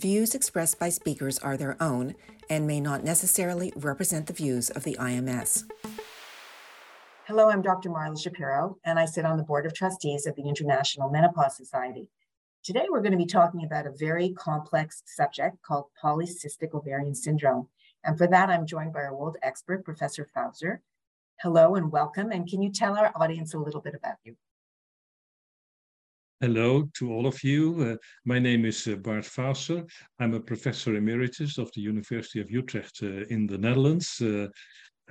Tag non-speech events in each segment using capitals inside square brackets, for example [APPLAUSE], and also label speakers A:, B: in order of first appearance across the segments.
A: views expressed by speakers are their own and may not necessarily represent the views of the IMS.
B: Hello, I'm Dr. Marla Shapiro, and I sit on the Board of Trustees of the International Menopause Society. Today, we're going to be talking about a very complex subject called polycystic ovarian syndrome. And for that, I'm joined by our world expert, Professor Fauser. Hello and welcome. And can you tell our audience a little bit about you?
C: Hello to all of you. Uh, my name is uh, Bart Fauser. I'm a professor emeritus of the University of Utrecht uh, in the Netherlands. Uh,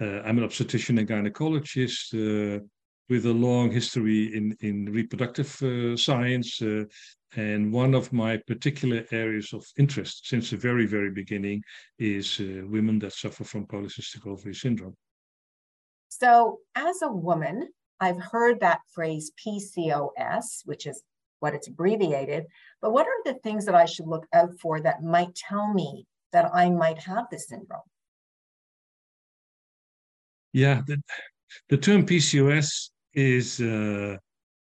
C: uh, I'm an obstetrician and gynecologist uh, with a long history in, in reproductive science. and one of my particular areas of interest since the very, very beginning is women that suffer from polycystic ovary syndrome.
B: So, as a woman, I've heard that phrase PCOS, which is what it's abbreviated, but what are the things that I should look out for that might tell me that I might have this syndrome?
C: Yeah, the, the term PCOS is uh,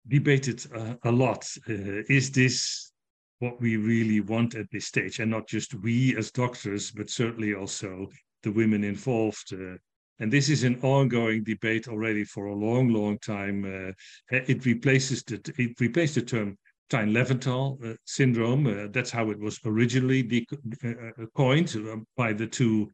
C: debated uh, a lot. Uh, is this what we really want at this stage? And not just we as doctors, but certainly also the women involved. Uh, and this is an ongoing debate already for a long, long time. Uh, it replaces the it replaced the term Stein-Leventhal uh, syndrome. Uh, that's how it was originally uh, uh coined uh, by the two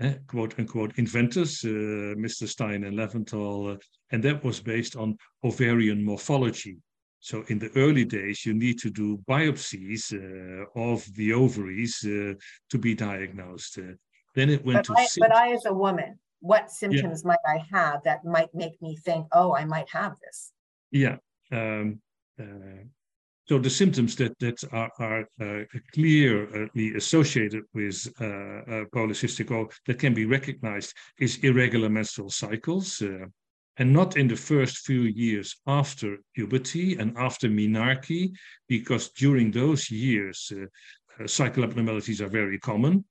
C: uh, quote unquote inventors, Mr. Stein and Leventhal, and that was based on ovarian morphology. So in the early days, you need to do biopsies of the ovaries to be diagnosed. then it went
B: but
C: to.
B: I, but I, as a woman, what symptoms yeah. might I have that might make me think, oh, I might have this?
C: Yeah. Um, uh, so the symptoms that that are, are uh, clearly associated with uh, uh, polycystic ovary that can be recognized is irregular menstrual cycles, uh, and not in the first few years after puberty and after menarche, because during those years uh, uh, cycle abnormalities are very common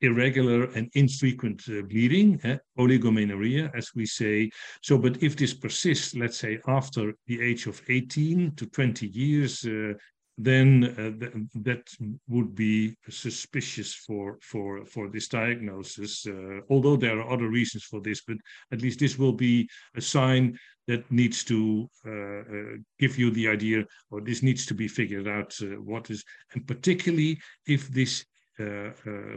C: irregular and infrequent uh, bleeding, eh, oligomenorrhea, as we say. So, but if this persists, let's say after the age of 18 to 20 years, uh, then uh, th that would be suspicious for for for this diagnosis. Uh, although there are other reasons for this, but at least this will be a sign that needs to uh, uh, give you the idea, or this needs to be figured out what is, and particularly if this uh, uh,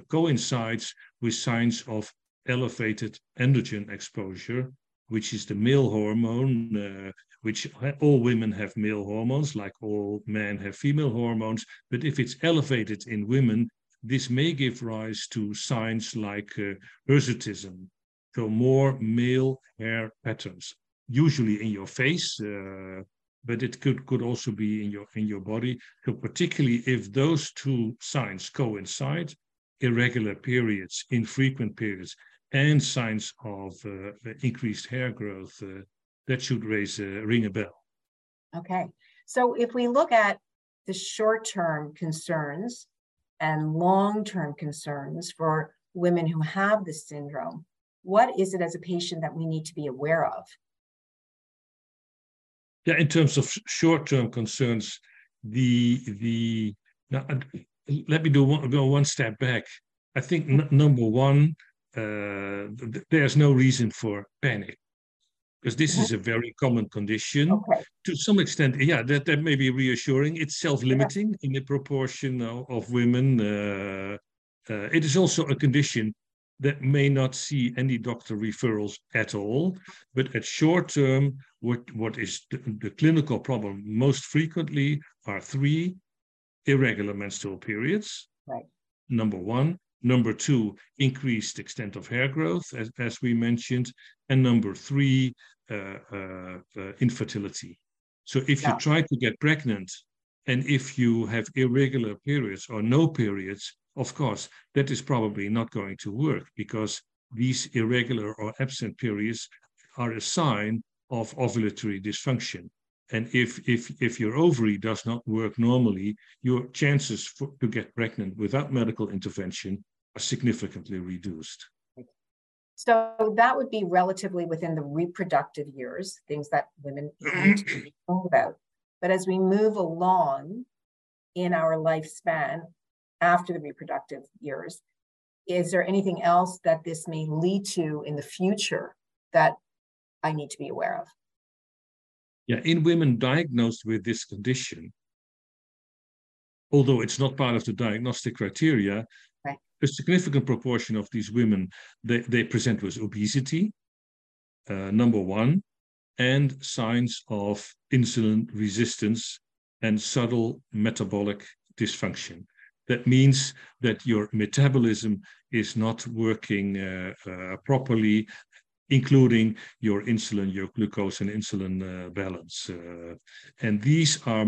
C: coincides with signs of elevated androgen exposure, which is the male hormone, uh, which all women have male hormones, like all men have female hormones. But if it's elevated in women, this may give rise to signs like uh, hirsutism, so more male hair patterns, usually in your face, uh, but it could could also be in your in your body. So particularly if those two signs coincide, irregular periods, infrequent periods, and signs of uh, increased hair growth, uh, that should raise a ring a bell.
B: Okay, so if we look at the short-term concerns and long-term concerns for women who have this syndrome, what is it as a patient that we need to be aware of?
C: Yeah, in terms of short-term concerns, the the now, let me do one, go one step back. I think number one, uh, th there's no reason for panic because this is a very common condition. Okay. To some extent, yeah, that, that may be reassuring. It's self-limiting yeah. in the proportion of, of women. Uh, uh, it is also a condition that may not see any doctor referrals at all. But at short term, what, what is the, the clinical problem most frequently are three irregular menstrual periods.
B: Right.
C: Number one. Number two, increased extent of hair growth, as, as we mentioned. And number three, uh, uh, uh, infertility. So if yeah. you try to get pregnant and if you have irregular periods or no periods, of course, that is probably not going to work because these irregular or absent periods are a sign of ovulatory dysfunction. And if, if, if your ovary does not work normally, your chances for, to get pregnant without medical intervention are significantly reduced.
B: So that would be relatively within the reproductive years, things that women [CLEARS THROAT] need to be about. But as we move along in our lifespan, after the reproductive years. Is there anything else that this may lead to in the future that I need to be aware of?
C: Yeah, in women diagnosed with this condition, although it's not part of the diagnostic criteria,
B: right.
C: a significant proportion of these women they, they present with obesity, uh, number one, and signs of insulin resistance and subtle metabolic dysfunction. That means that your metabolism is not working uh, uh, properly, including your insulin, your glucose and insulin uh, balance. Uh, and these are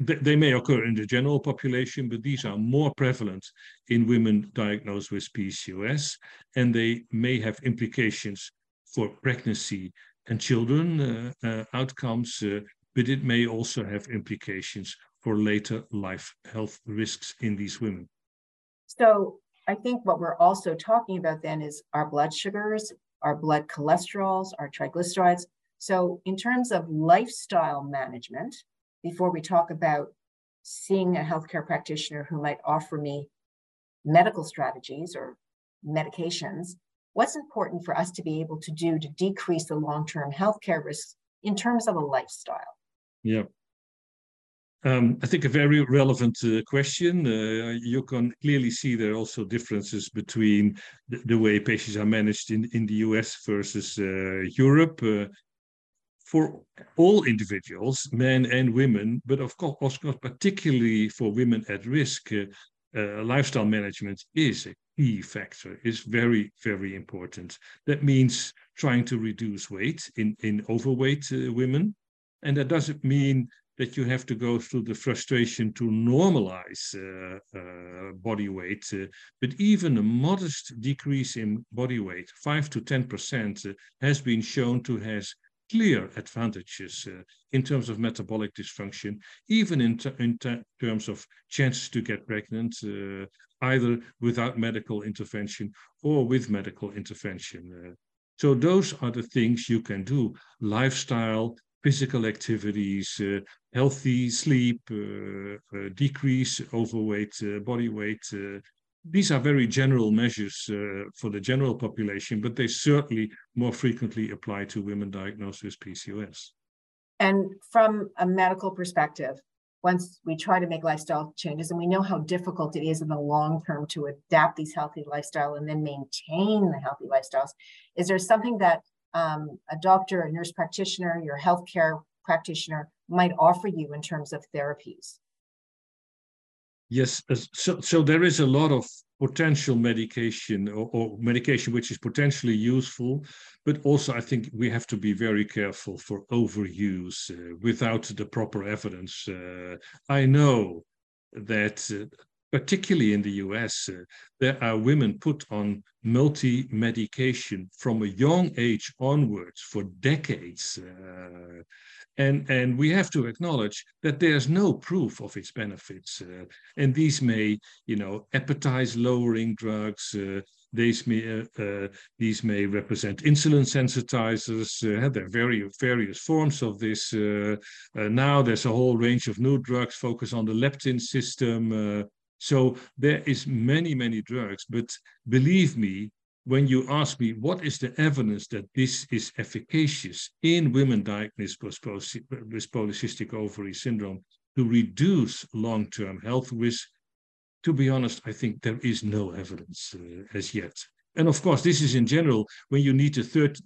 C: they may occur in the general population, but these are more prevalent in women diagnosed with PCOS, and they may have implications for pregnancy and children uh, uh, outcomes, but it may also have implications for later life health risks in these women.
B: So I think what we're also talking about then is our blood sugars, our blood cholesterols, our triglycerides. So in terms of lifestyle management, before we talk about seeing a healthcare practitioner who might offer me medical strategies or medications, what's important for us to be able to do to decrease the long-term healthcare risks in terms of a lifestyle?
C: Yeah. Um, I think a very relevant uh, question. Uh, you can clearly see there are also differences between the, the way patients are managed in, in the US versus uh, Europe. Uh, for all individuals, men and women, but of course, particularly for women at risk, uh, uh, lifestyle management is a key factor, is very, very important. That means trying to reduce weight in, in overweight women. And that doesn't mean that you have to go through the frustration to normalize uh, uh, body weight. Uh, but even a modest decrease in body weight, 5 to 10%, uh, has been shown to has clear advantages uh, in terms of metabolic dysfunction, even in, in terms of chances to get pregnant, uh, either without medical intervention or with medical intervention. So those are the things you can do. Lifestyle, physical activities, uh, healthy sleep, uh, uh, decrease overweight, body weight, these are very general measures uh, for the general population, but they certainly more frequently apply to women diagnosed with PCOS.
B: And from a medical perspective, once we try to make lifestyle changes, and we know how difficult it is in the long term to adapt these healthy lifestyle and then maintain the healthy lifestyles, is there something that um, a doctor, a nurse practitioner, your healthcare practitioner might offer you in terms of therapies?
C: Yes, so, so there is a lot of potential medication or, or, medication which is potentially useful, but also I think we have to be very careful for overuse uh, without the proper evidence. Uh, I know that uh, particularly in the US, uh, there are women put on multi medication from a young age onwards for decades. And, and we have to acknowledge that there's no proof of its benefits. Uh, and these may, you know, appetite lowering drugs. Uh, these may, uh, uh, these may represent insulin sensitizers. Uh, there are very, various forms of this. Uh, now there's a whole range of new drugs focused on the leptin system. so there is many, many drugs. But believe me, when you ask me what is the evidence that this is efficacious in women diagnosed with polycystic ovary syndrome to reduce long-term health risk, to be honest, I think there is no evidence uh, as yet. And of course, this is in general when you need to third,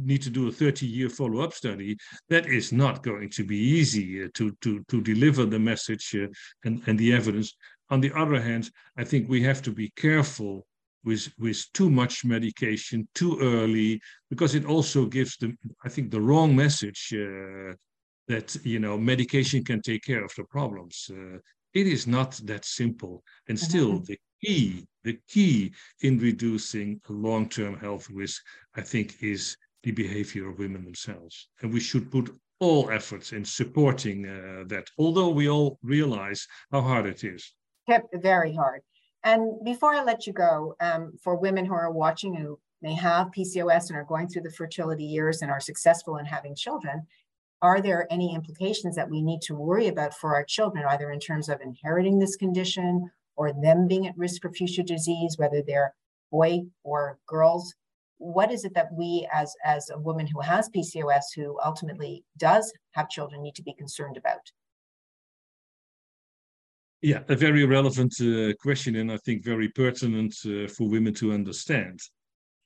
C: need to do a 30-year follow-up study. That is not going to be easy uh, to to to deliver the message uh, and and the evidence. On the other hand, I think we have to be careful with with too much medication too early because it also gives them i think the wrong message uh, that you know medication can take care of the problems. Uh, it is not that simple. And still mm-hmm. the key the key in reducing long-term health risk i think is the behavior of women themselves. And we should put all efforts in supporting uh, that although we all realize how hard it is.
B: Very hard and before I let you go, um, for women who are watching who may have PCOS and are going through the fertility years and are successful in having children, are there any implications that we need to worry about for our children, either in terms of inheriting this condition or them being at risk for future disease, whether they're boy or girls? What is it that we, as, as a woman who has PCOS, who ultimately does have children, need to be concerned about?
C: Yeah, a very relevant uh, question, and I think very pertinent uh, for women to understand.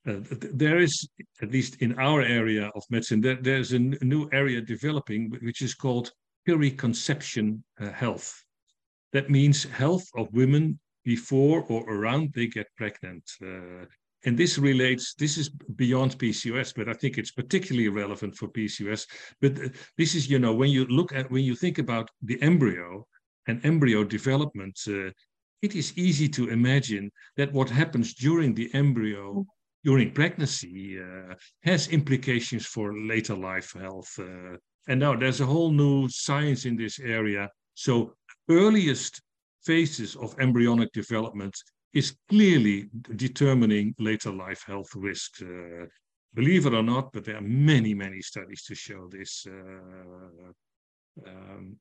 C: Uh, there is, at least in our area of medicine, there, there's a new area developing which is called periconception uh, health. That means health of women before or around they get pregnant. Uh, and this relates, this is beyond PCOS, but I think it's particularly relevant for PCOS. But uh, this is, you know, when you look at, when you think about the embryo and embryo development, uh, it is easy to imagine that what happens during the embryo during pregnancy uh, has implications for later life health. Uh, and now there's a whole new science in this area. So earliest phases of embryonic development is clearly determining later life health risks. Uh, believe it or not, but there are many, many studies to show this. Uh, um,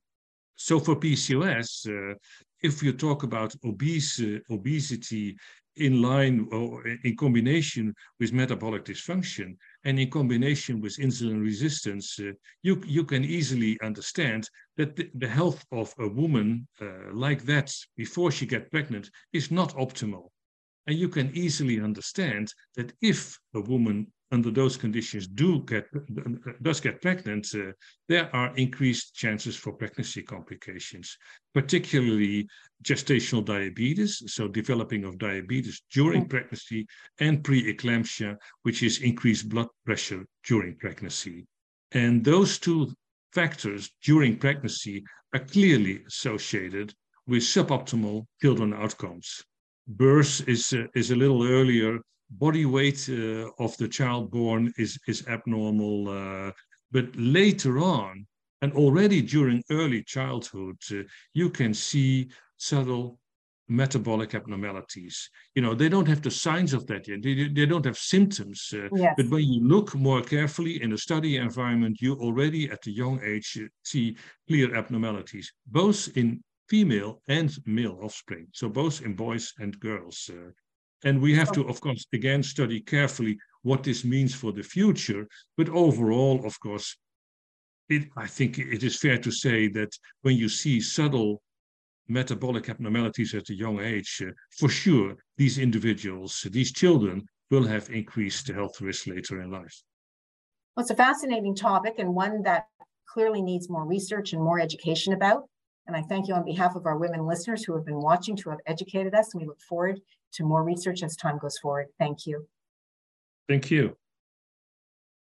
C: so for PCOS, uh, if you talk about obese, uh, obesity in line or in combination with metabolic dysfunction and in combination with insulin resistance, uh, you, you can easily understand that the, the health of a woman uh, like that before she gets pregnant is not optimal. And you can easily understand that if a woman under those conditions do get does get pregnant, uh, there are increased chances for pregnancy complications, particularly gestational diabetes, so developing of diabetes during pregnancy, and preeclampsia, which is increased blood pressure during pregnancy. And those two factors during pregnancy are clearly associated with suboptimal children outcomes. Birth is, uh, is a little earlier body weight uh, of the child born is, is abnormal. Uh, but later on, and already during early childhood, uh, you can see subtle metabolic abnormalities. You know, they don't have the signs of that yet. They, they don't have symptoms. Uh, yes. But when you look more carefully in a study environment, you already at a young age see clear abnormalities, both in female and male offspring. So both in boys and girls. Uh, and we have to, of course, again study carefully what this means for the future. But overall, of course, it, I think it is fair to say that when you see subtle metabolic abnormalities at a young age, uh, for sure, these individuals, these children, will have increased health risks later in life.
B: Well, it's a fascinating topic and one that clearly needs more research and more education about. And I thank you on behalf of our women listeners who have been watching to have educated us. And we look forward to more research as time goes forward. Thank you.
C: Thank you.